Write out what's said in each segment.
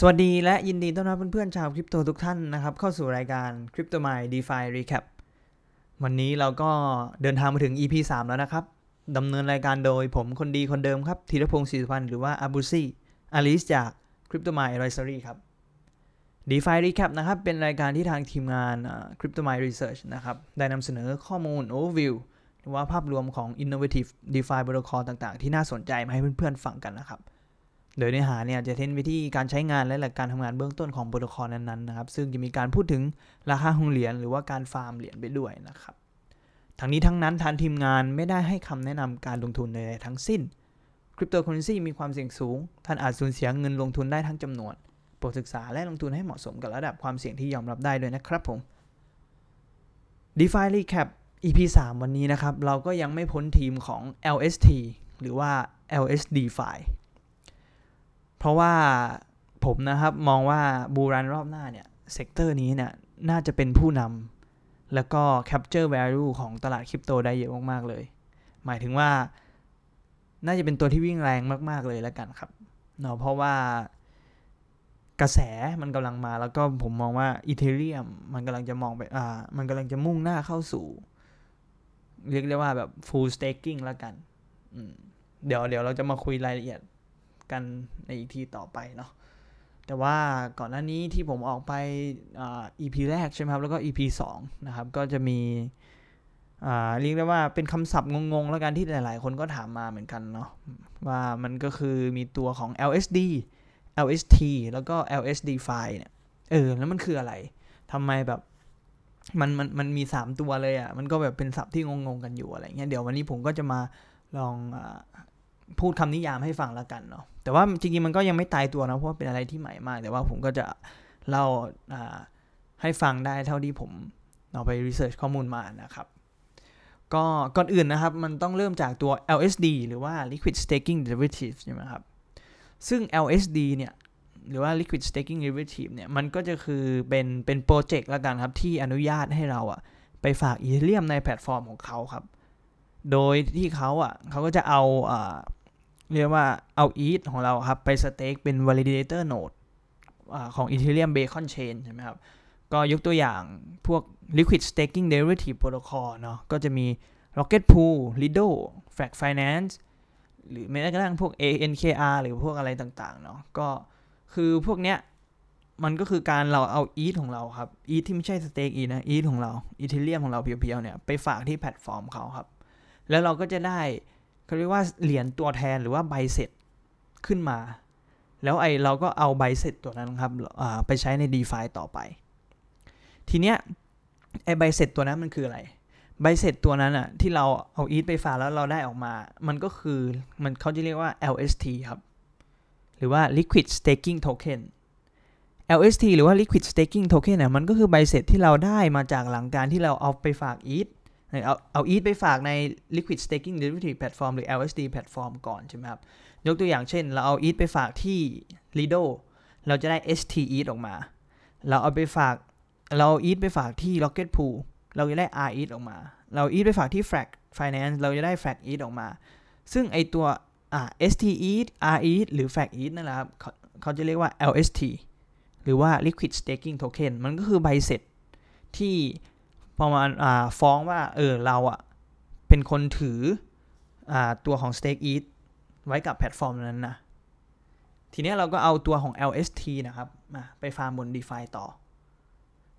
สวัสดีและยินดีต้อนรับเพื่อนๆชาวคริปโตทุกท่านนะครับ เข้าสู่รายการ Crypto My DeFi Recap วันนี้เราก็เดินทางมาถึง EP 3 แล้วนะครับดำเนินรายการโดยผมคนดีคนเดิมครับธีรพงศ์ศรีสุพรรณหรือว่าอาบูซี่อลิสจาก Crypto My Advisory ครับ DeFi Recap นะครับเป็นรายการที่ทางทีมงาน Crypto My Research นะครับได้นำเสนอข้อมูล overview หรือว่าภาพรวมของ innovative DeFi protocol ต่างๆ ที่น่าสนใจมาให้เพื่อนๆฟังกันนะครับ โดยเนื้อหาเนี่ยจะเน้นวิธีการใช้งานและหลักการทำงานเบื้องต้นของโปรโตคอลนั้นๆนะครับ ซึ่งจะมีการพูดถึงราคาของเหรียญหรือว่าการฟาร์มเหรียญไปด้วยนะครับ ทั้งนี้ทั้งนั้นทางทีมงานไม่ได้ให้คำแนะนำการลงทุนใดๆทั้งสิ้นคริปโตเคอเรนซีมีความเสี่ยงสูง ท่านอาจสูญเสียเงินลงทุนได้ทั้งจำนวน โปรดศึกษาและลงทุนให้เหมาะสมกับระดับความเสี่ยงที่ยอมรับได้ด้วยนะครับผม DeFi Recap EP 3 วันนี้นะครับ เราก็ยังไม่พ้นธีมของ LST หรือว่า LSDFi เพราะว่าผมนะครับมองว่า bull run รอบหน้าเนี่ย sector นี้เนี่ยน่าจะเป็นผู้นำแล้วก็ capture value ของตลาดคริปโตได้เยอะมาก ๆ เลย หมายถึงว่า น่าจะเป็นตัวที่วิ่งแรงมาก ๆ เลยแล้วกันครับเนาะเพราะว่ากระแสมันกำลังมาแล้วก็ผมมองว่า Ethereum มันกำลังจะมองไปอ่ามันกำลังจะมุ่งหน้าเข้าสู่ เรียกได้ว่าแบบ full staking แล้วกันเดี๋ยวเดี๋ยวเราจะมาคุยรายละเอียด กันในอีพีต่อไปเนาะแต่ว่าก่อนหน้านี้ที่ผมออกไปอ่า EP แรกใช่ไหมครับ แล้วก็ EP 2นะครับก็จะมีอ่าเรียกได้ว่าเป็นคำศัพท์งงๆ แล้วกันที่หลายๆ คนก็ถามมาเหมือนกันเนาะว่ามันก็คือมีตัวของ LSD LST แล้วก็ LSDFi เนี่ยเออแล้วมันคืออะไรทำไมแบบมันมันมันมี 3 ตัวเลยอะ่ะ มันก็แบบเป็นศัพท์ที่งงๆกันอยู่อะไรเงี้ย เดี๋ยววันนี้ผมก็จะมาลองอ พูดคำนิยามให้ฟังแล้วกันเนาะแต่ว่าจริงๆมันก็ยังไม่ตายตัวนะเพราะว่าเป็นอะไรที่ใหม่มาก แต่ว่าผมก็จะเล่าให้ฟังได้เท่าที่ผมเอาไปรีเสิร์ชข้อมูลมานะครับก็ก่อนอื่นนะครับ มันต้องเริ่มจากตัว LSD หรือว่า Liquid Staking Derivative ใช่ไหมครับ ซึ่ง LSD เนี่ย หรือว่า Liquid Staking Derivative เนี่ย มันก็จะคือเป็นเป็นโปรเจกต์ละกันครับ ที่อนุญาตให้เราอะไปฝากอีเทเรียมในแพลตฟอร์มของเขาครับ โดยที่เขาอะเขาก็จะเอา เรียกว่าเอา ETH ของเราครับ ไปสเต็กเป็น validator node ของ Ethereum Beacon Chain ใช่ไหมครับ ก็ยกตัวอย่างพวก liquid staking derivative protocol เนาะก็จะมี Rocket Pool Lido Frac Finance หรือแม้กระทั่งพวก ANKR หรือพวกอะไรต่างๆเนาะก็คือพวกเนี้ยมันก็คือการเราเอา ETH ของเราครับ ETH ที่ไม่ใช่ stake ETH นะ ETH ของเรา Ethereum ของเราเพียวๆเนี่ยไปฝากที่แพลตฟอร์มเขาครับ แล้วเราก็จะได้ เขาเรียกว่าเหรียญตัวแทนหรือว่าใบเสร็จขึ้นมา แล้วไอเราก็เอาใบเสร็จตัวนั้นครับไปใช้ใน d e f าต่อไป ทีเนี้ยไอใบเสร็จตัวนั้นมันคืออะไร ใบเสร็จตัวนั้นอะที่เราเอาอีทไปฝากแล้วเราได้ออกมา มันก็คือมันเขาจะเรียกว่า LST ครับ หรือว่า Liquid Staking Token LST หรือว่า Liquid Staking Token เนี่ยมันก็คือใบเสร็จที่เราได้มาจากหลังการที่เราเอาไปฝากอีท เอาเอาอีทไปฝากใน Liquid Staking Derivative Platform หรือ LSD Platform ก่อนใช่ไหมครับ ยกตัวอย่างเช่น เราเอาอีทไปฝากที่ Lido เราจะได้ ST ETH ออกมา เราเอาไปฝาก เราอีทไปฝากที่ Rocket Pool เราจะได้ R ETH ออกมา เราอีทไปฝากที่ Frac Finance เราจะได้ Frac ETH ออกมา ซึ่งไอตัวอ่า ST ETH R ETH หรือ Frac ETH นั่นแหละครับเขาเขาจะเรียกว่า LST หรือว่า Liquid Staking Token มันก็คือใบเสร็จที่ พอมาฟ้องว่าเออเราอะเป็นคนถืออตัวของ Stake ETH ไว้กับแพลตฟอร์มนั้นนะ ทีนี้เราก็เอาตัวของ LST นะครับมาไปฟาร์มบน DeFi ต่อ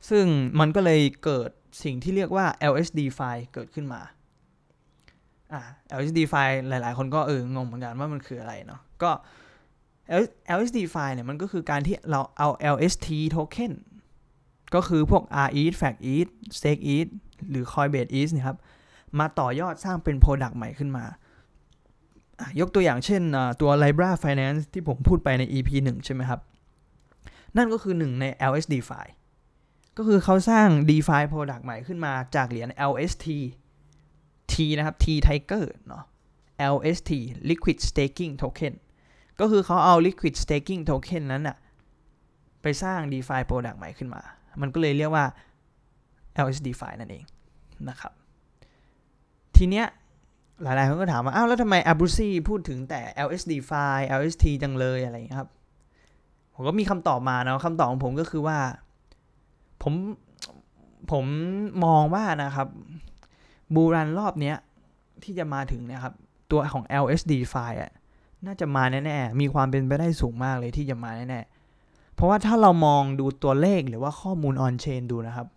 ซึ่งมันก็เลยเกิดสิ่งที่เรียกว่า LSDFi เกิดขึ้นมาอ่า LSDFi หลาย ๆ คนก็เอองงเหมือนกันว่ามันคืออะไรเนาะก็ LSDFi เนี่ยมันก็คือการที่เราเอา LST token ก็คือพวก r e a t f a c e a t Stake e a t หรือ Coinbase e a t นะครับ มาต่อยอดสร้างเป็น Product ใหม่ขึ้นมา ยกตัวอย่างเช่นตัว Libra Finance ที่ผมพูดไปใน EP 1 ใช่ไหมครับ นั่นก็คือหนึ่งใน LSDFi ก็คือเขาสร้าง DeFi Product ใหม่ขึ้นมาจากเหรียญ LST T นะครับ T Tiger เนาะ LST Liquid Staking Token ก็คือเขาเอา Liquid Staking Token นั้นอะไปสร้าง DeFi Product ใหม่ขึ้นมา มันก็เลยเรียกว่า LSD file นั่นเองนะครับ ทีเนี้ยหลายๆคนก็ถามว่า อ้าวแล้วทำไม a b r u ซี่พูดถึงแต่ LSD file LST จังเลยอะไรอย่างนี้ครับ ผมก็มีคำตอบมาเนาะคำตอบของผมก็คือว่า ผมผมมองว่านะครับบูรันรอบเนี้ยที่จะมาถึงนะครับ ตัวของ LSD ไฟล์อะน่าจะมาแน่ๆ มีความเป็นไปได้สูงมากเลยที่จะมาแน่ๆ เพราะว่าถ้าเรามองดูตัวเลขหรือว่าข้อมูล on chain ดูนะครับ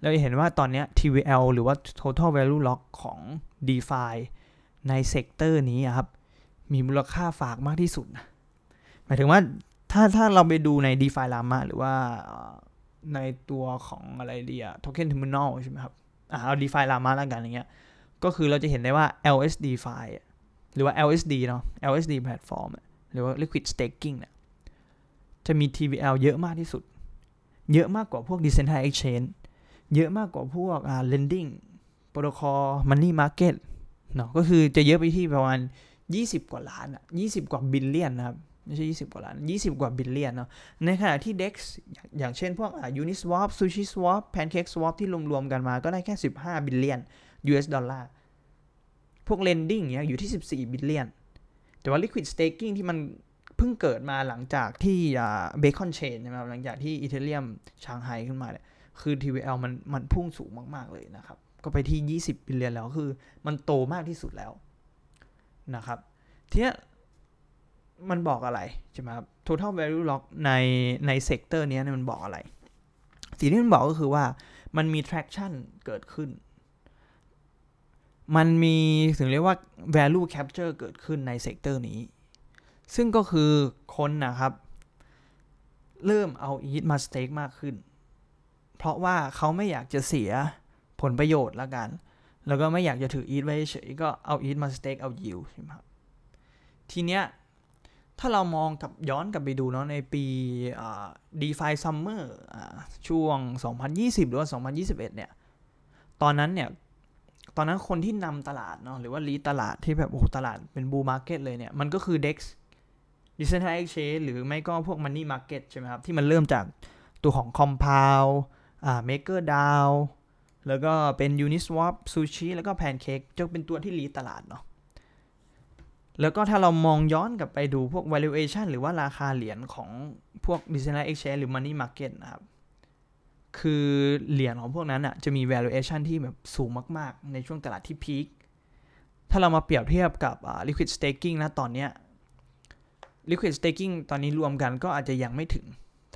เราจะเห็นว่าตอนนี้ TVL หรือว่า total value lock ของ DeFi ใน sector นี้ครับ มีมูลค่าฝากมากที่สุด หมายถึงว่าถ้าถ้าเราไปดูใน DefiLlama หรือว่าในตัวของอะไรเดีย Token Terminal ใช่ไหมครับอ่าเอา DefiLlama แล้วกันอย่างเงี้ย ก็คือเราจะเห็นได้ว่า LSDFi หรือว่า LSD เนาะ LSD platform หรือว่า liquid staking เนี่ย จะมี TVL เยอะมากที่สุด เยอะมากกว่าพวก decentralized exchange เยอะมากกว่าพวกอ่า lending protocol money market เนาะก็คือจะเยอะไปที่ประมาณ 20 กว่าล้านอะ20 กว่า billion นะครับไม่ใช่ 20 กว่าล้าน 20 กว่า billion เนาะ ในขณะที่ DEX อย่างเช่นพวกอ่า Uniswap Sushi Swap Pancake Swap ที่รวมๆกันมาก็ได้แค่ 15 billion US dollar พวก lending เนี้ยอยู่ที่ 14 billion แต่ว่า liquid staking ที่มัน เพิ่งเกิดมาหลังจากที่ Beacon Chain ใช่ไหมหลังจากที่ Ethereum Shanghai ขึ้นมาเนี่ยคือ TVL มันมันพุ่งสูงมาก ๆ เลยนะครับ ก็ไปที่ 20 billion แล้วคือมันโตมากที่สุดแล้วนะครับทีนี้มันบอกอะไร ใช่ไหมครับ total value lock ในใน sector นี้มันบอกอะไร สิ่งที่มันบอกก็คือว่ามันมี traction เกิดขึ้น มันมีถึงเรียกว่า value capture เกิดขึ้นใน sector นี้ ซึ่งก็คือคนนะครับ เริ่มเอา ETH มา stake มากขึ้น เพราะว่าเขาไม่อยากจะเสียผลประโยชน์ละกัน แล้วก็ไม่อยากจะถือ ETH ไว้เฉยก็เอา ETH มา stake เอา yield ใช่ไหมครับ ทีเนี้ยถ้าเรามองกับย้อนกลับไปดูเนาะในปีDeFi Summer ช่วง 2020 หรือว่า 2021 เนี่ย ตอนนั้นเนี่ย ตอนนั้นคนที่นำตลาดเนาะหรือว่า lead ตลาดที่แบบโอ้ตลาดเป็น bull market เลยเนี่ย มันก็คือ DEX Decentralized Exchange หรือไม่ก็พวก Money Market ใช่ไหมครับ ที่มันเริ่มจากตัวของ Compound อ่า Maker DAO แล้วก็เป็น Uniswap Sushi แล้วก็ Pancake จะเป็นตัวที่ lead ตลาดเนาะแล้วก็ถ้าเรามองย้อนกลับไปดูพวก valuation หรือว่าราคาเหรียญของพวก Decentralized Exchange หรือ Money Market นะครับ คือเหรียญของพวกนั้นอะจะมี valuation ที่แบบสูงมาก ๆ ในช่วงตลาดที่พีค ถ้าเรามาเปรียบเทียบกับ liquid staking นะตอนเนี้ย liquid staking ตอนนี้รวมกันก็อาจจะยังไม่ถึง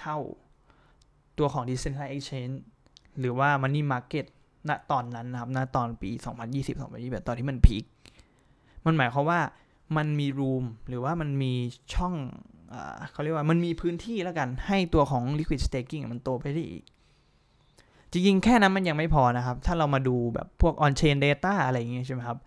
เท่าตัวของ decentralized exchange หรือว่า money market ณตอนนั้นนะครับ ณตอนปี 2020-2021 ตอนที่มันพีค มันหมายความว่ามันมีรูมหรือว่ามันมีช่องเขาเรียกว่ามันมีพื้นที่แล้วกันให้ตัวของ liquid staking มันโตไปได้อีก จริงๆ แค่นั้นมันยังไม่พอนะครับ ถ้าเรามาดูแบบพวก on chain data อะไรอย่างเงี้ยใช่ไหมครับ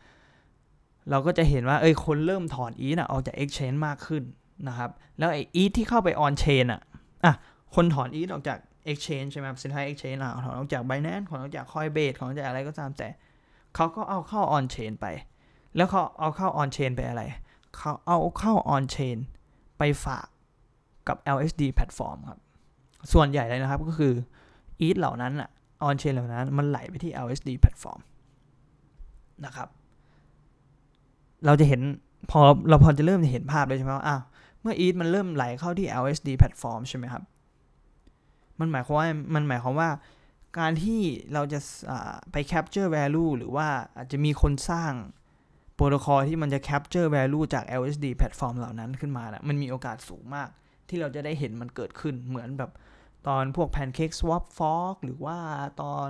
เราก็จะเห็นว่าเอ้ยคนเริ่มถอน ETH ออกจาก exchange มากขึ้น นะครับ แล้วไอ้ ETH ที่เข้าไป on chain อะอะคนถอน ETH ออกจาก exchange ใช่ไหมครับ central exchange อะถอนออกจาก Binance ถอนออกจาก Coinbase ถอนออกจากอะไรก็ตามแต่เขาก็เอาเข้า on chain ไป แล้วเขาเอาเข้า on chain ไปอะไรเขาเอาเข้า on chain ไปฝากกับ LSD platform ครับ ส่วนใหญ่เลยนะครับก็คือ ETH เหล่านั้นอะ on chain เหล่านั้นมันไหลไปที่ LSD แพลตฟอร์มนะครับ เราจะเห็นพอเราพอจะเริ่มจะเห็นภาพเลยใช่ไหมว่าอ้าว เมื่อ ETH มันเริ่มไหลเข้าที่ LSD แพลตฟอร์มใช่ไหมครับ มันหมายความว่ามันหมายความว่าการที่เราจะไป capture value หรือว่าอาจจะมีคนสร้างโปรโตคอลที่มันจะ capture value จาก LSD แพลตฟอร์มเหล่านั้นขึ้นมานะมันมีโอกาสสูงมาก ที่เราจะได้เห็นมันเกิดขึ้นเหมือนแบบตอนพวก Pancake Swap Fork หรือว่าตอน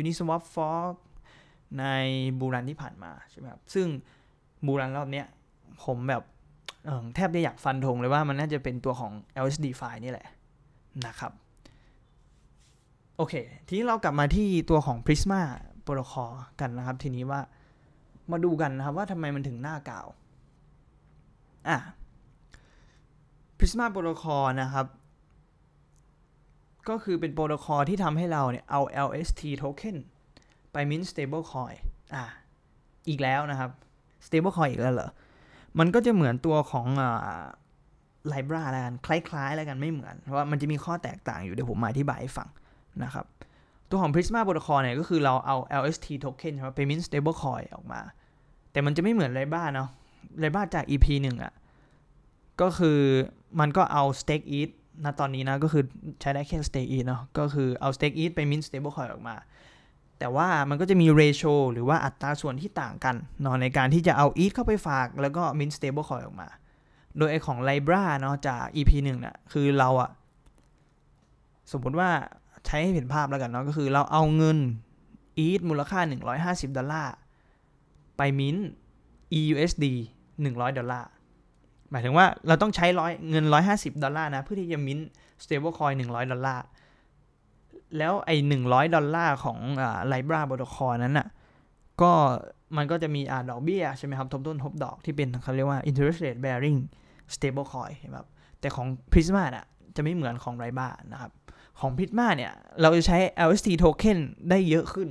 Uniswap Fork ใน bull run ที่ผ่านมาใช่ไหมครับ ซึ่ง bull run รอบเนี้ยผมแบบ แทบได้อยากฟันธงเลยว่ามันน่าจะเป็นตัวของ LSD file นี่แหละนะครับ โอเค ทีนี้เรากลับมาที่ตัวของ Prisma Protocol กันนะครับ ทีนี้ว่ามาดูกันนะครับว่าทำไมมันถึงหน้ากาวอะ Prisma Protocol นะครับก็คือเป็นโปรโตคอลที่ทำให้เราเนี่ยเอา LST token ไป mint stablecoin อะอีกแล้วนะครับ stablecoin อีกแล้วเหรอ มันก็จะเหมือนตัวของไลบราแล้วกันคล้ายๆแล้วกันไม่เหมือน เพราะว่ามันจะมีข้อแตกต่างอยู่เดี๋ยวผมมาอธิบายให้ฟังนะครับ ตัวของ Prisma Protocol เนี่ยก็คือเราเอา LST token ไป mint stablecoin ออกมา แต่มันจะไม่เหมือนไลบราเนาะไลบราจาก EP หนึ่งอะก็คือมันก็เอา stake ETH ณตอนนี้นะก็คือใช้ได้แค่ stake ETH เนาะก็คือเอา stake ETH ไป mint stablecoin ออกมา แต่ว่ามันก็จะมี ratio หรือว่าอัตราส่วนที่ต่างกันเนาะในการที่จะเอา ETH เข้าไปฝาก แล้วก็ mint stablecoin ออกมา โดยไอของ Libra เนาะจาก EP 1น่ะคือเราอะสมมติว่าใช้ให้เห็นภาพแล้วกันเนาะก็คือเราเอาเงิน ETH มูลค่า 150 ดอลลาร์ ไปมิน EUSD 100 ดอลลาร์ หมายถึงว่าเราต้องใช้ร้อยเงิน 150 ดอลลาร์นะ เพื่อที่จะมิน stablecoin 100 ดอลลาร์ แล้วไอ้100ดอลลาร์ของอ่า Lybra protocol นั้นน่ะก็มันก็จะมีอ่าดอกเบี้ยใช่ไหมครับทบต้นทบดอกที่เป็นเขาเรียกว่า interest rate bearing stablecoin ครับแต่ของ Prisma น่ะจะไม่เหมือนของ Lybra นะครับ ของ Prisma เนี่ย เราจะใช้ LST token ได้เยอะขึ้น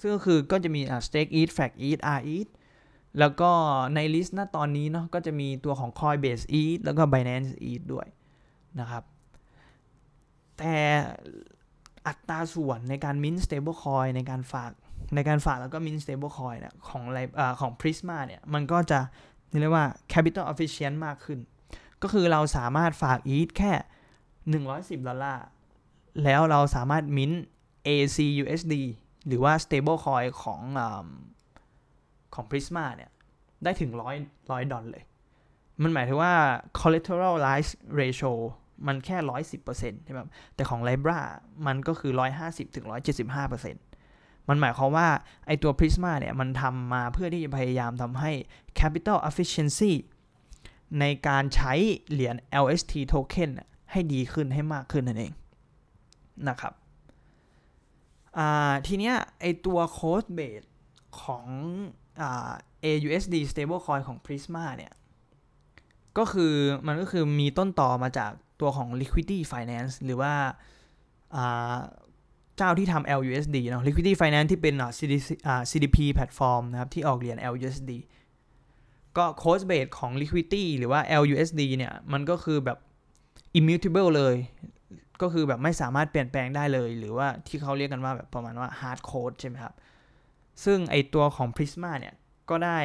ซึ่งก็คือก็จะมีอ่า stake ETH Frax ETH R ETH แล้วก็ใน list ณตอนนี้เนาะก็จะมีตัวของ Coinbase ETH แล้วก็ Binance ETH ด้วยนะครับ แต่ อัตราส่วนในการ mint stablecoin ในการฝากในการฝากแล้วก็ mint stablecoin เนี่ยของไลอ่าของ Prisma เนี่ยมันก็จะเรียกว่า capital efficient มากขึ้น ก็คือเราสามารถฝาก ETH แค่ 110 ดอลลาร์ แล้วเราสามารถ mint ACUSD หรือว่า stablecoin ของอของ Prisma เนี่ย ได้ถึงร้อยร้อยดอลเลย มันหมายถึงว่า collateralize ratio มันแค่ร้อยสิบเปอร์เซ็นต์ใช่ไหมแต่ของ Libra มันก็คือร้อยห้าสิบถึงร้อยเจ็ดสิบห้าเปอร์เซ็นต์มันหมายความว่าไอตัว Prisma เนี่ยมันทำมาเพื่อที่จะพยายามทำให้ capital efficiency ในการใช้เหรียญ LST token ให้ดีขึ้นให้มากขึ้นนั่นเองนะครับทีเนี้ยไอตัว cost base ของอ AUSD stablecoin ของ Prisma เนี่ย ก็คือมันก็คือมีต้นต่อมาจาก ตัวของ Liquidity Finance หรือว่าเจ้าที่ทำ LUSD เนาะ Liquidity Finance ที่เป็น CDP แพลตฟอร์มนะครับ ที่ออกเหรียญ LUSD ก็ cost base ของ Liquidity หรือว่า LUSD เนี่ย มันก็คือแบบ immutable เลย ก็คือแบบไม่สามารถเปลี่ยนแปลงได้เลย หรือว่าที่เขาเรียกกันว่าแบบประมาณว่า hard code ใช่ไหมครับ ซึ่งไอตัวของ Prisma เนี่ย ก็ได้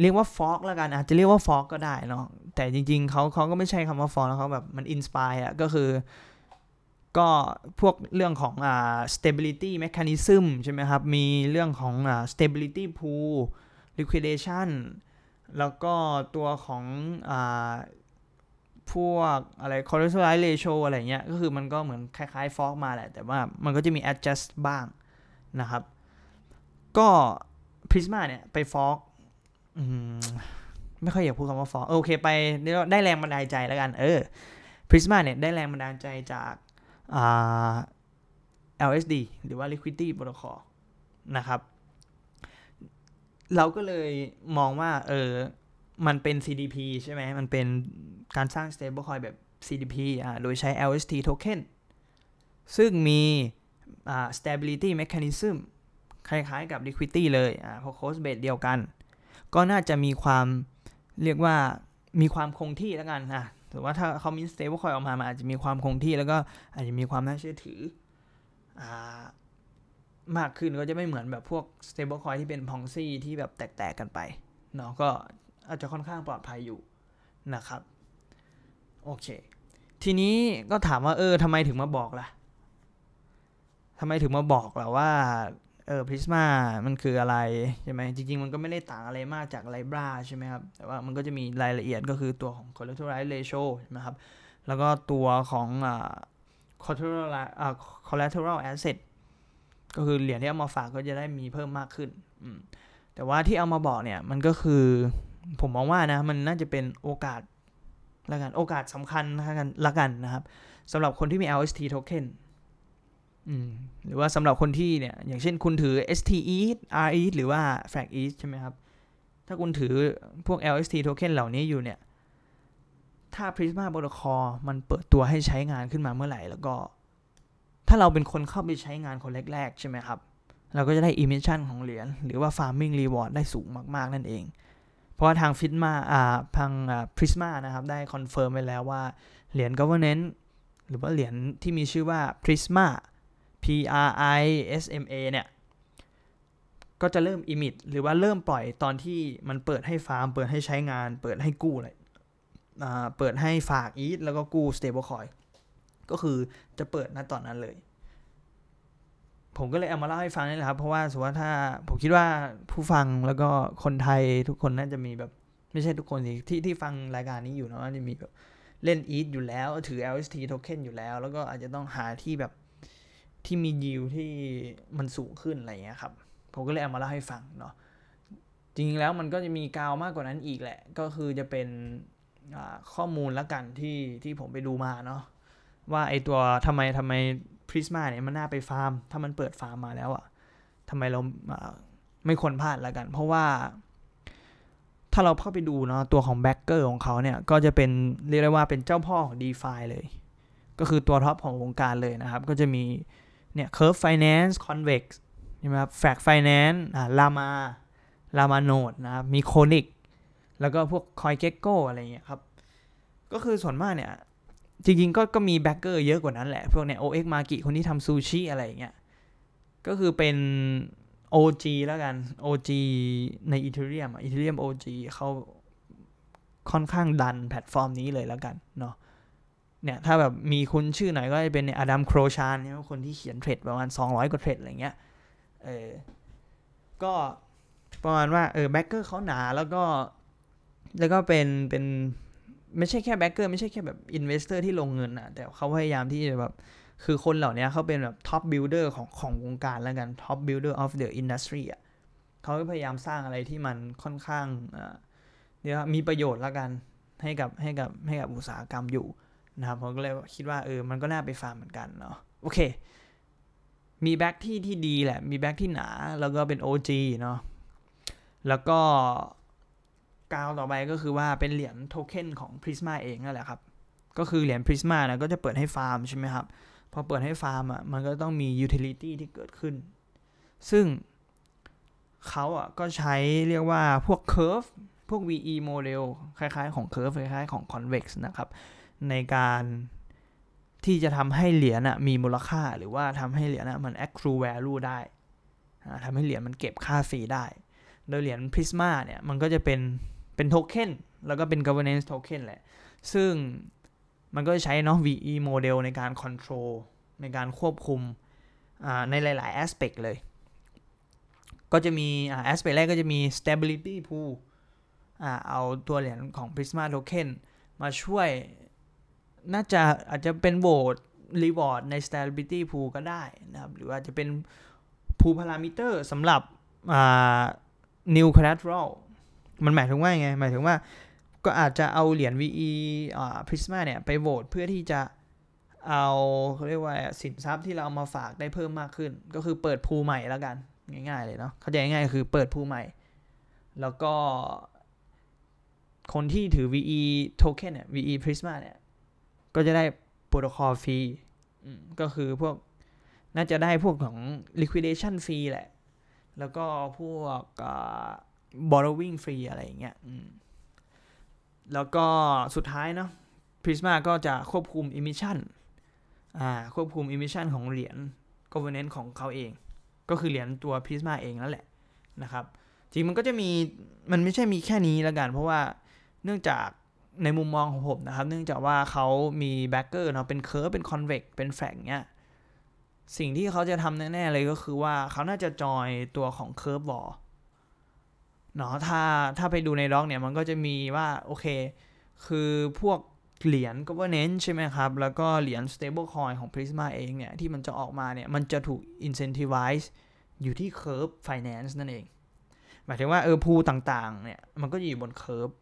เรียกว่าฟอกแล้วกันอาจจะเรียกว่าฟอกก็ได้เนาะแต่จริง ๆเขาเขาก็ไม่ใช่คำว่าฟอกแล้วเขาแบบมันอินสปายอะก็คือ ก็พวกเรื่องของอ่า stability mechanism ใช่ไหมครับ มีเรื่องของอ่า stability pool liquidation แล้วก็ตัวของอ่าพวกอะไร collateral ratio อะไรเงี้ย ก็คือมันก็เหมือนคล้ายๆฟอกมาแหละ แต่ว่ามันก็จะมี adjust บ้างนะครับ ก็ Prisma เนี่ย ไปฟอก ไม่ค่อยอยากพูดคำว่าฟอกโอเคไปได้แรงบันดาลใจแล้วกัน เออ Prisma เนี่ยได้แรงบันดาลใจจากอ่า LSD หรือว่า Liquidity Protocol นะครับ เราก็เลยมองว่า เออ มันเป็น CDP ใช่ไหม มันเป็นการสร้าง stablecoin แบบ CDP อ่าโดยใช้ LST token ซึ่งมีอ่า stability mechanism คล้ายๆกับ liquidity เลยอ่าพอ cost base เดียวกัน ก็น่าจะมีความเรียกว่ามีความคงที่แล้วกันอะถือว่าถ้าเขามี stable coin ออกมามันอาจจะมีความคงที่แล้วก็อาจจะมีความน่าเชื่อถืออ่ามากขึ้นก็จะไม่เหมือนแบบพวก stable coin ที่เป็นพองซี่ที่แบบแตกๆกันไปเนาะก็อาจจะค่อนข้างปลอดภัยอยู่นะครับ โอเค ทีนี้ก็ถามว่าเออทำไมถึงมาบอกล่ะทำไมถึงมาบอกล่ะว่า เออพริสมามันคืออะไรใช่ไหมจริง ๆ มันก็ไม่ได้ต่างอะไรมากจากไลบราใช่ไหมครับ แต่ว่ามันก็จะมีรายละเอียดก็คือตัวของ collateral ratio ใช่ไหมครับ แล้วก็ตัวของอ่า collateral อ่า collateral asset ก็คือเหรียญที่เอามาฝากก็จะได้มีเพิ่มมากขึ้น แต่ว่าที่เอามาบอกเนี่ยมันก็คือผมมองว่านะมันน่าจะเป็นโอกาสละกันโอกาสสำคัญละกันนะครับสำหรับคนที่มี LST token หรือว่าสำหรับคนที่เนี่ย อย่างเช่นคุณถือ STE RE หรือว่า Flag E ใช่ไหมครับ ถ้าคุณถือพวก LST token เหล่านี้อยู่เนี่ย ถ้า Prisma Protocol มันเปิดตัวให้ใช้งานขึ้นมาเมื่อไหร่ แล้วก็ ถ้าเราเป็นคนเข้าไปใช้งานคนแรก ๆ ใช่ไหมครับ เราก็จะได้ emission ของเหรียญหรือว่า farming reward ได้สูงมาก ๆ นั่นเอง เพราะว่าทาง Fitma อ่าทาง Prisma นะครับได้ confirm ไว้แล้วว่าเหรียญ governance หรือว่าเหรียญที่มีชื่อว่า Prisma PRISMA เนี่ยก็จะเริ่ม emit หรือว่าเริ่มปล่อยตอนที่มันเปิดให้ฟาร์ม เปิดให้ใช้งาน เปิดให้กู้อะไรเปิดให้ฝากอีทแล้วก็กู้ stablecoin ก็คือจะเปิดณตอนนั้นเลย ผมก็เลยเอามาเล่าให้ฟังนี่แหละครับ เพราะว่าสมมติว่าถ้าผมคิดว่าผู้ฟังแล้วก็คนไทยทุกคนน่าจะมีแบบ ไม่ใช่ทุกคนสิที่ที่ฟังรายการนี้อยู่เนาะจะมีแบบเล่น ETH อยู่แล้ว ถือ LST token อยู่แล้ว แล้วก็อาจจะต้องหาที่แบบ ที่มียิวที่มันสูงขึ้นอะไรเงี้ยครับ ผมก็เลยเอามาเล่าให้ฟังเนาะจริงๆแล้วมันก็จะมีกาวมากกว่านั้นอีกแหละ ก็คือจะเป็นข้อมูลละกันที่ที่ผมไปดูมาเนาะว่าไอตัวทำไมทำไม Prisma เนี่ยมันน่าไปฟาร์ม ถ้ามันเปิดฟาร์มมาแล้วอะทำไมเราไม่ควรพลาดละกัน เพราะว่า ถ้าเราเข้าไปดูเนาะตัวของ backer ของเขาเนี่ย ก็จะเป็นเรียกได้ว่าเป็นเจ้าพ่อของ DeFi เลย ก็คือตัว top ของวงการเลยนะครับ ก็จะมี เนี่ย Curve Finance Convex ใช่ไหมครับ Frax Finance อ่า Llama Llama Node นะครับมี Conic แล้วก็พวก CoinGecko อะไรเงี้ยครับ ก็คือส่วนมากเนี่ย จริงๆก็ก็มี backer เยอะกว่านั้นแหละ พวกเนี่ย 0xMaki คนที่ทำ Sushi อะไรเงี้ยก็คือเป็น OG แล้วกัน OG ใน Ethereum Ethereum OG เขาค่อนข้างดันแพลตฟอร์มนี้เลยแล้วกันเนาะ เนี่ยถ้าแบบมีคุ้นชื่อหน่อยก็จะเป็น Adam Cochran เนี่ยคนที่เขียน thread ประมาณ 200 กว่า thread อะไรเงี้ยเออก็ประมาณว่าเออ backer เขาหนาแล้วก็แล้วก็เป็นเป็นไม่ใช่แค่ backer ไม่ใช่แค่แบบ investor ที่ลงเงินอะแต่เขาพยายามที่จะแบบคือคนเหล่านี้เขาเป็นแบบ top builder ของของวงการแล้วกัน top builder of the industry อะเขาพยายามสร้างอะไรที่มันค่อนข้างเดี๋ยวมีประโยชน์แล้วกันให้กับให้กับให้กับอุตสาหกรรมอยู่ นะครับผมก็เลยคิดว่าเออมันก็น่าไปฟาร์มเหมือนกันเนาะโอเค มี back ที่ที่ดีแหละ มี back ที่หนา แล้วก็เป็น OG เนาะแล้วก็กาวต่อไปก็คือว่าเป็นเหรียญโทเค็นของ Prisma เองนั่นแหละครับ ก็คือเหรียญ Prisma นะก็จะเปิดให้ฟาร์มใช่ไหมครับพอเปิดให้ฟาร์มอะมันก็ต้องมี utility ที่เกิดขึ้น ซึ่งเขาอะก็ใช้เรียกว่าพวก curve พวก VE model คล้ายๆของ curve คล้ายๆของ convex นะครับ ในการที่จะทำให้เหรียญมีมูลค่าหรือว่าทำให้เหรียญมัน accrue value ได้ทำให้เหรียญมันเก็บค่าฟรีได้ โดยเหรียญ Prisma เนี่ยมันก็จะเป็นเป็นโทเค็นแล้วก็เป็น governance token แหละ ซึ่งมันก็ใช้เนาะ VE โมเดลในการ control ในการควบคุมในหลาย ๆ aspect เลย ก็จะมี aspect แรกก็จะมี stability pool เอาตัวเหรียญของ Prisma token มาช่วย น่าจะอาจจะเป็นโหวต reward ใน stability pool ก็ได้นะครับ หรือว่าจะเป็น pool parameter สำหรับ new collateral มันหมายถึงว่าไง หมายถึงว่าก็อาจจะเอาเหรียญ VE อ่า Prisma เนี่ย ไปโหวตเพื่อที่จะเอาเขาเรียกว่าสินทรัพย์ที่เราเอามาฝากได้เพิ่มมากขึ้น ก็คือเปิดพูใหม่แล้วกัน ง่ายๆเลยเนาะเข้าใจง่ายๆคือเปิดพูใหม่ แล้วก็คนที่ถือ VE token เนี่ย VE Prisma เนี่ย ก็จะได้โปรโตคอลฟรีก็คือพวกน่าจะได้พวกของ liquidation ฟรีแหละ แล้วก็พวก borrowing ฟรีอะไรอย่างเงี้ยแล้วก็สุดท้ายเนาะ Prisma ก็จะควบคุม emission อ่า ควบคุม emission ของเหรียญ governance ของเขาเอง ก็คือเหรียญตัว Prisma เองนั่นแหละนะครับ จริงมันก็จะมี มันไม่ใช่มีแค่นี้ละกัน เพราะว่าเนื่องจาก ในมุมมองของผมนะครับ เนื่องจากว่าเขามี backer เนาะเป็น Curve เป็น Convex เป็น Frax เนี้ยสิ่งที่เขาจะทำแน่ ๆ เลยก็คือว่าเขาน่าจะ join ตัวของ Curve War เนาะถ้าถ้าไปดูใน doc เนี่ยมันก็จะมีว่า โอเค คือพวกเหรียญ governance ใช่ไหมครับ แล้วก็เหรียญ stable coin ของ Prisma เองเนี่ย ที่มันจะออกมาเนี่ย มันจะถูก incentivize อยู่ที่ curve finance นั่นเอง หมายถึงว่าเออพูต่างๆเนี่ย มันก็อยู่บน curve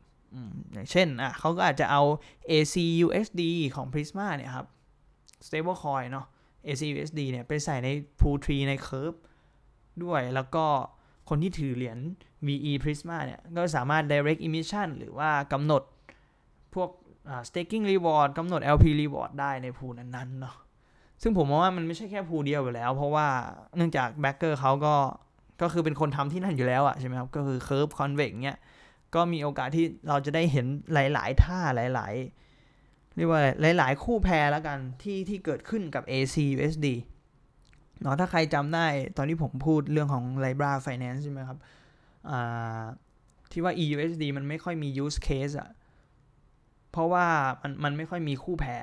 อย่างเช่นอะเขาก็อาจจะเอา ACUSD ของ Prisma เนี่ยครับ stable coin เนาะ ACUSD เนี่ยไปใส่ใน pool tree ใน curve ด้วยแล้วก็คนที่ถือเหรียญ VE Prisma เนี่ย ก็สามารถ direct emission หรือว่ากำหนดพวก staking reward กำหนด LP reward ได้ในพูนั้นๆเนาะซึ่งผมมองว่ามันไม่ใช่แค่พูเดียวอยู่แล้ว เพราะว่าเนื่องจากแบ็กเกอร์เขาก็ก็คือเป็นคนทำที่นั่นอยู่แล้วอะใช่ไหมครับ ก็คือ Curve Convex เนี่ย ก็มีโอกาสที่เราจะได้เห็นหลาย ๆ ท่าหลาย ๆ เรียกว่าหลาย ๆ คู่แพรแล้วกันที่ที่เกิดขึ้นกับ AC USD เนาะถ้าใครจำได้ตอนที่ผมพูดเรื่องของ Libra Finance ใช่ไหมครับที่ว่า EUSD มันไม่ค่อยมี use case อะเพราะว่ามันมันไม่ค่อยมีคู่แพร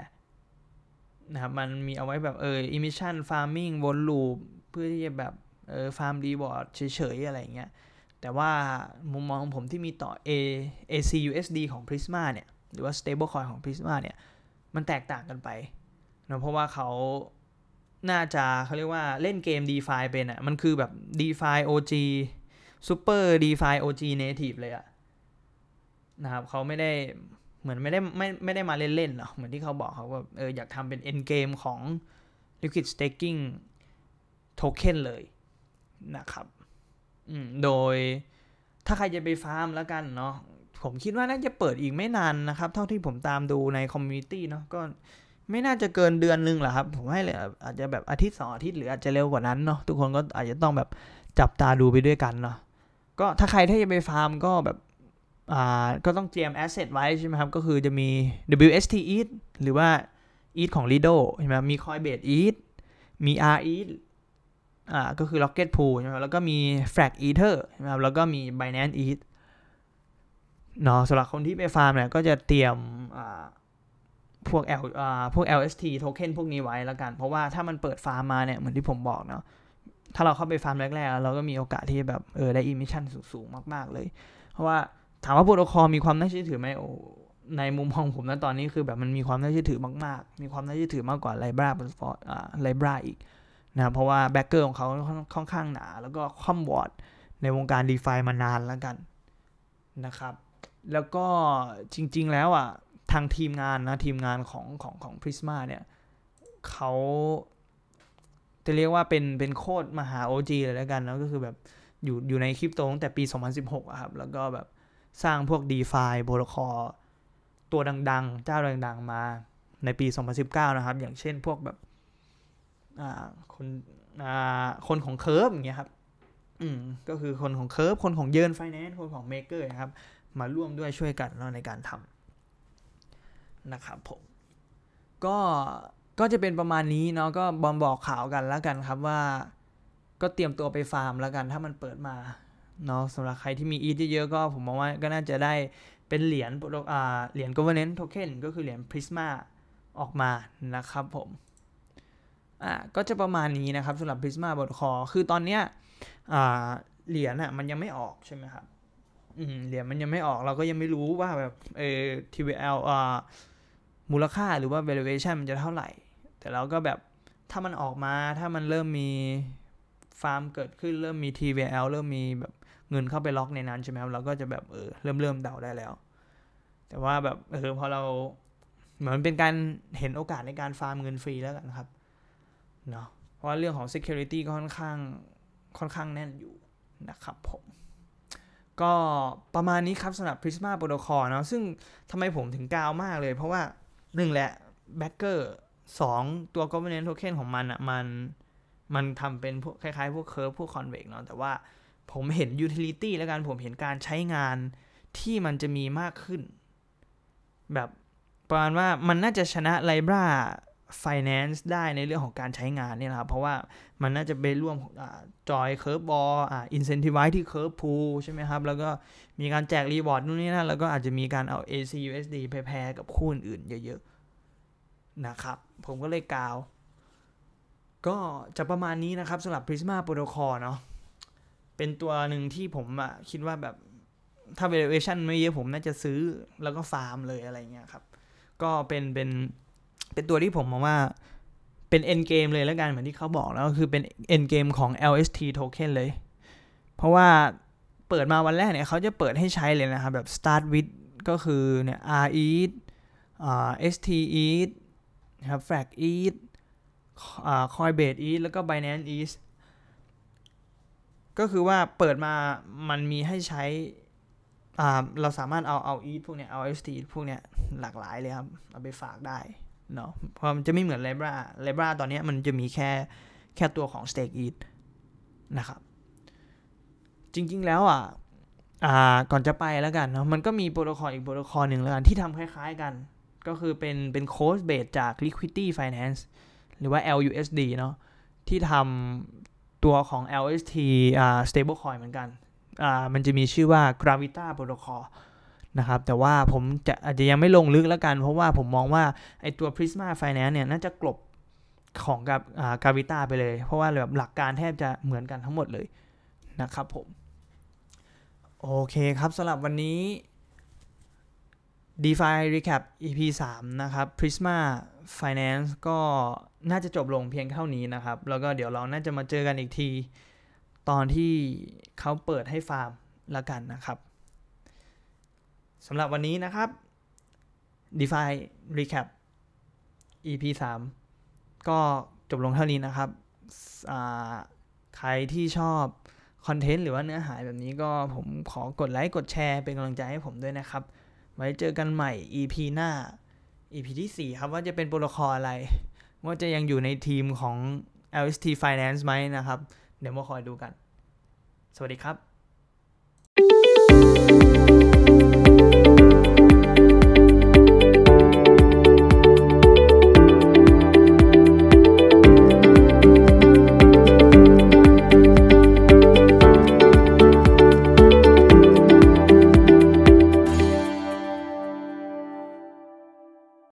นะครับมันมีเอาไว้แบบเออ emission farming วนลูปเพื่อที่จะแบบเออ farm reward เฉย ๆ อะไรเงี้ย แต่ว่ามุมมองของผมที่มีต่อ A ACUSD ของ Prisma เนี่ย หรือว่า stablecoin ของ Prisma เนี่ย มันแตกต่างกันไปนะเพราะว่าเขาน่าจะเขาเรียกว่าเล่นเกม DeFi เป็นอะ่ะ มันคือแบบ DeFi OG Super DeFi OG Native เลยอะนะครับเขาไม่ได้เหมือนไม่ได้ไม่ไม่ได้มาเล่นๆเนาะเหมือนที่เขาบอกเขาว่าเอออยากทำเป็น end game ของ liquid staking token เลยนะครับ อืมโดยถ้าใครจะไปฟาร์มแล้วกันเนาะผมคิดว่าน่าจะเปิดอีกไม่นานนะครับ เท่าที่ผมตามดูใน community เนาะก็ไม่น่าจะเกินเดือนนึงหรอครับ ผมให้เลยอาจจะแบบอาทิตย์สองอาทิตย์หรืออาจจะเร็วกว่านั้นเนาะทุกคนก็อาจจะต้องแบบจับตาดูไปด้วยกันเนาะก็ถ้าใครที่จะไปฟาร์มก็แบบอ่าก็ต้องเตรียม asset ไว้ใช่ไหมครับ ก็คือจะมี WST ETH หรือว่า ETH ของ Lido ใช่ไหมมี Coinbase ETH มี R ETH อ่าก็คือ Rocket Pool ใช่ไหมแล้วก็มี Frax Ether ใช่ไหมครับแล้วก็มี Binance ETH เนาะสำหรับคนที่ไปฟาร์มเนี่ยก็จะเตรียมอ่าพวก L อ่าพวก LST token พวกนี้ไว้แล้วกัน เพราะว่าถ้ามันเปิดฟาร์มมาเนี่ยเหมือนที่ผมบอกเนาะถ้าเราเข้าไปฟาร์มแรกๆ เราก็มีโอกาสที่แบบเออได้ emission สูงๆ มาก ๆ เลย เพราะว่าถามว่าโปรโตคอลมีความน่าเชื่อถือไหมโอ้ในมุมมองผมนะตอนนี้คือแบบมันมีความน่าเชื่อถือมาก ๆ มีความน่าเชื่อถือมากกว่า Lybraอ่า Lybra อีก นะเพราะว่า backer ของเขาค่อนข้างหนา แล้วก็คร่ำหวอดในวงการ d e f ามานานแล้วกันนะครับ แล้วก็จริงๆแล้วอะทางทีมงานนะทีมงานของของของ Prisma เนี่ยเขาจะเรียกว่าเป็นเป็นโคตรมหา OG เลยแล้วกันนะก็คือแบบอยู่อยู่ในคริปโตตั้งแต่ปี 2016อะครับ แล้วก็แบบสร้างพวก DeFi โปรโตคอลตัวดังๆ เจ้าดังๆ มาในปี 2019 นะครับ อย่างเช่นพวกแบบ คนคนของ Curve อย่างเงี้ยครับอืมก็คือคนของ Curve คนของ Yearn Finance คนของ Maker นะครับ มาร่วมด้วยช่วยกันเนาะในการทำนะครับผมก็ก็จะเป็นประมาณนี้เนาะก็บอมบอกข่าวกันแล้วกันครับว่า ก็เตรียมตัวไปฟาร์มแล้วกันถ้ามันเปิดมาเนาะสำหรับใครที่มีอีทเยอะๆก็ผมมองว่าก็น่าจะได้เป็นเหรียญอ่าเหรียญ governance token ก็คือเหรียญ Prisma ออกมานะครับผม อ่าก็จะประมาณนี้นะครับสำหรับ Prisma บทคอคือตอนเนี้ยอ่าเหรียญอะมันยังไม่ออกใช่ไหมครับอืมเหรียญมันยังไม่ออกเราก็ยังไม่รู้ว่าแบบเออ TVL อ่ามูลค่าหรือว่า valuation มันจะเท่าไหร่ แต่เราก็แบบถ้ามันออกมาถ้ามันเริ่มมีฟาร์มเกิดขึ้นเริ่มมี TVL เริ่มมีแบบเงินเข้าไปล็อกในนั้นใช่ไหมครับเราก็จะแบบเออเริ่มเริ่มเดาได้แล้ว แต่ว่าแบบเออพอเราเหมือนเป็นการเห็นโอกาสในการฟาร์มเงินฟรีแล้วกันครับ เนาะเพราะเรื่องของ security ก็ค่อนข้างค่อนข้างแน่นอยู่นะครับผมก็ประมาณนี้ครับสำหรับ Prisma Protocol เนาะซึ่งทำไมผมถึงกาวมากเลย เพราะว่าหนึ่งแหละ backer สองตัว governance token ของมันอะ่ะมันมันทำเป็นพวกคล้ายๆ พวก curve พวก convex เนาะแต่ว่าผมเห็น utility แล้วกันผมเห็นการใช้งานที่มันจะมีมากขึ้น แบบประมาณว่ามันน่าจะชนะ Libra Finance ได้ในเรื่องของการใช้งานเนี่ยนะครับ เพราะว่ามันน่าจะไปร่วมจอยเคิร์ฟบอลอินเซนティ i z e ที่เคิร์ฟพูใช่ไหมครับ แล้วก็มีการแจกรีวอร์ดนู่นนี่นั่นแล้วก็อาจจะมีการเอา ACUSD ไปแพรกับคู่อื่นเยอะๆ นะครับ ผมก็เลยกาว ก็จะประมาณนี้นะครับสำหรับ Prisma Protocol เนาะเป็นตัวหนึ่งที่ผมอะคิดว่าแบบถ้า valuation ไม่เยอะผมน่าจะซื้อแล้วก็ฟาร์มเลยอะไรเงี้ยครับ ก็เป็นเป็น เป็นตัวที่ผมมองว่าเป็น end game เลยแล้วกันเหมือนที่เขาบอกแล้วคือเป็น end game ของ LST token เลย เพราะว่าเปิดมาวันแรกเนี่ยเขาจะเปิดให้ใช้เลยนะครับ แบบ start with ก็คือเนี่ย R ETH อ่า ST ETH นะครับ Frag ETH อ่า Coinbase ETH แล้วก็ Binance ETH ก็คือว่าเปิดมามันมีให้ใช้เราสามารถเอาเอาอีทพวกเนี้ยเอาเอสทีพวกเนี้ยหลากหลายเลยครับ เอาไปฝากได้ เนาะเพราะมันจะไม่เหมือนเลบราเลบราตอนนี้มันจะมีแค่แค่ตัวของ Stake e t นะครับ จริงๆแล้วอะอ่าก่อนจะไปแล้วกันเนาะมันก็มีโปรโตคอลอีกโปรโตคอลหนึ่งแล้วกันที่ทำคล้ายๆกัน ก็คือเป็นเป็นโค้ดเบสจาก Liquidity Finance หรือว่า LUSD เนาะที่ทำตัวของ LST อ่า stablecoin เหมือนกันอ่ามันจะมีชื่อว่า Gravita Protocol นะครับ แต่ว่าผมจะอาจจะยังไม่ลงลึกแล้วกัน เพราะว่าผมมองว่าไอตัว Prisma Finance เนี่ยน่าจะกลบของกับกาวิต้าไปเลย เพราะว่าแบบหลักการแทบจะเหมือนกันทั้งหมดเลยนะครับผม โอเคครับสำหรับวันนี้ DeFi Recap EP 3 นะครับ Prisma Finance ก็น่าจะจบลงเพียงเท่านี้นะครับ แล้วก็เดี๋ยวเราน่าจะมาเจอกันอีกที ตอนที่เขาเปิดให้ฟาร์มละกันนะครับ สำหรับวันนี้นะครับ DeFi Recap EP 3 ก็จบลงเท่านี้นะครับ ใครที่ชอบคอนเทนต์หรือว่าเนื้อหาแบบนี้ก็ผมขอกดไลค์กดแชร์เป็นกำลังใจให้ผมด้วยนะครับ ไว้เจอกันใหม่ EP หน้า EP ที่ 4 ครับว่าจะเป็นโปรโตคอลอะไร ว่าจะยังอยู่ในทีมของ LST Finance ไหมนะครับ เดี๋ยวมาคอยดูกัน สวัสดีครับ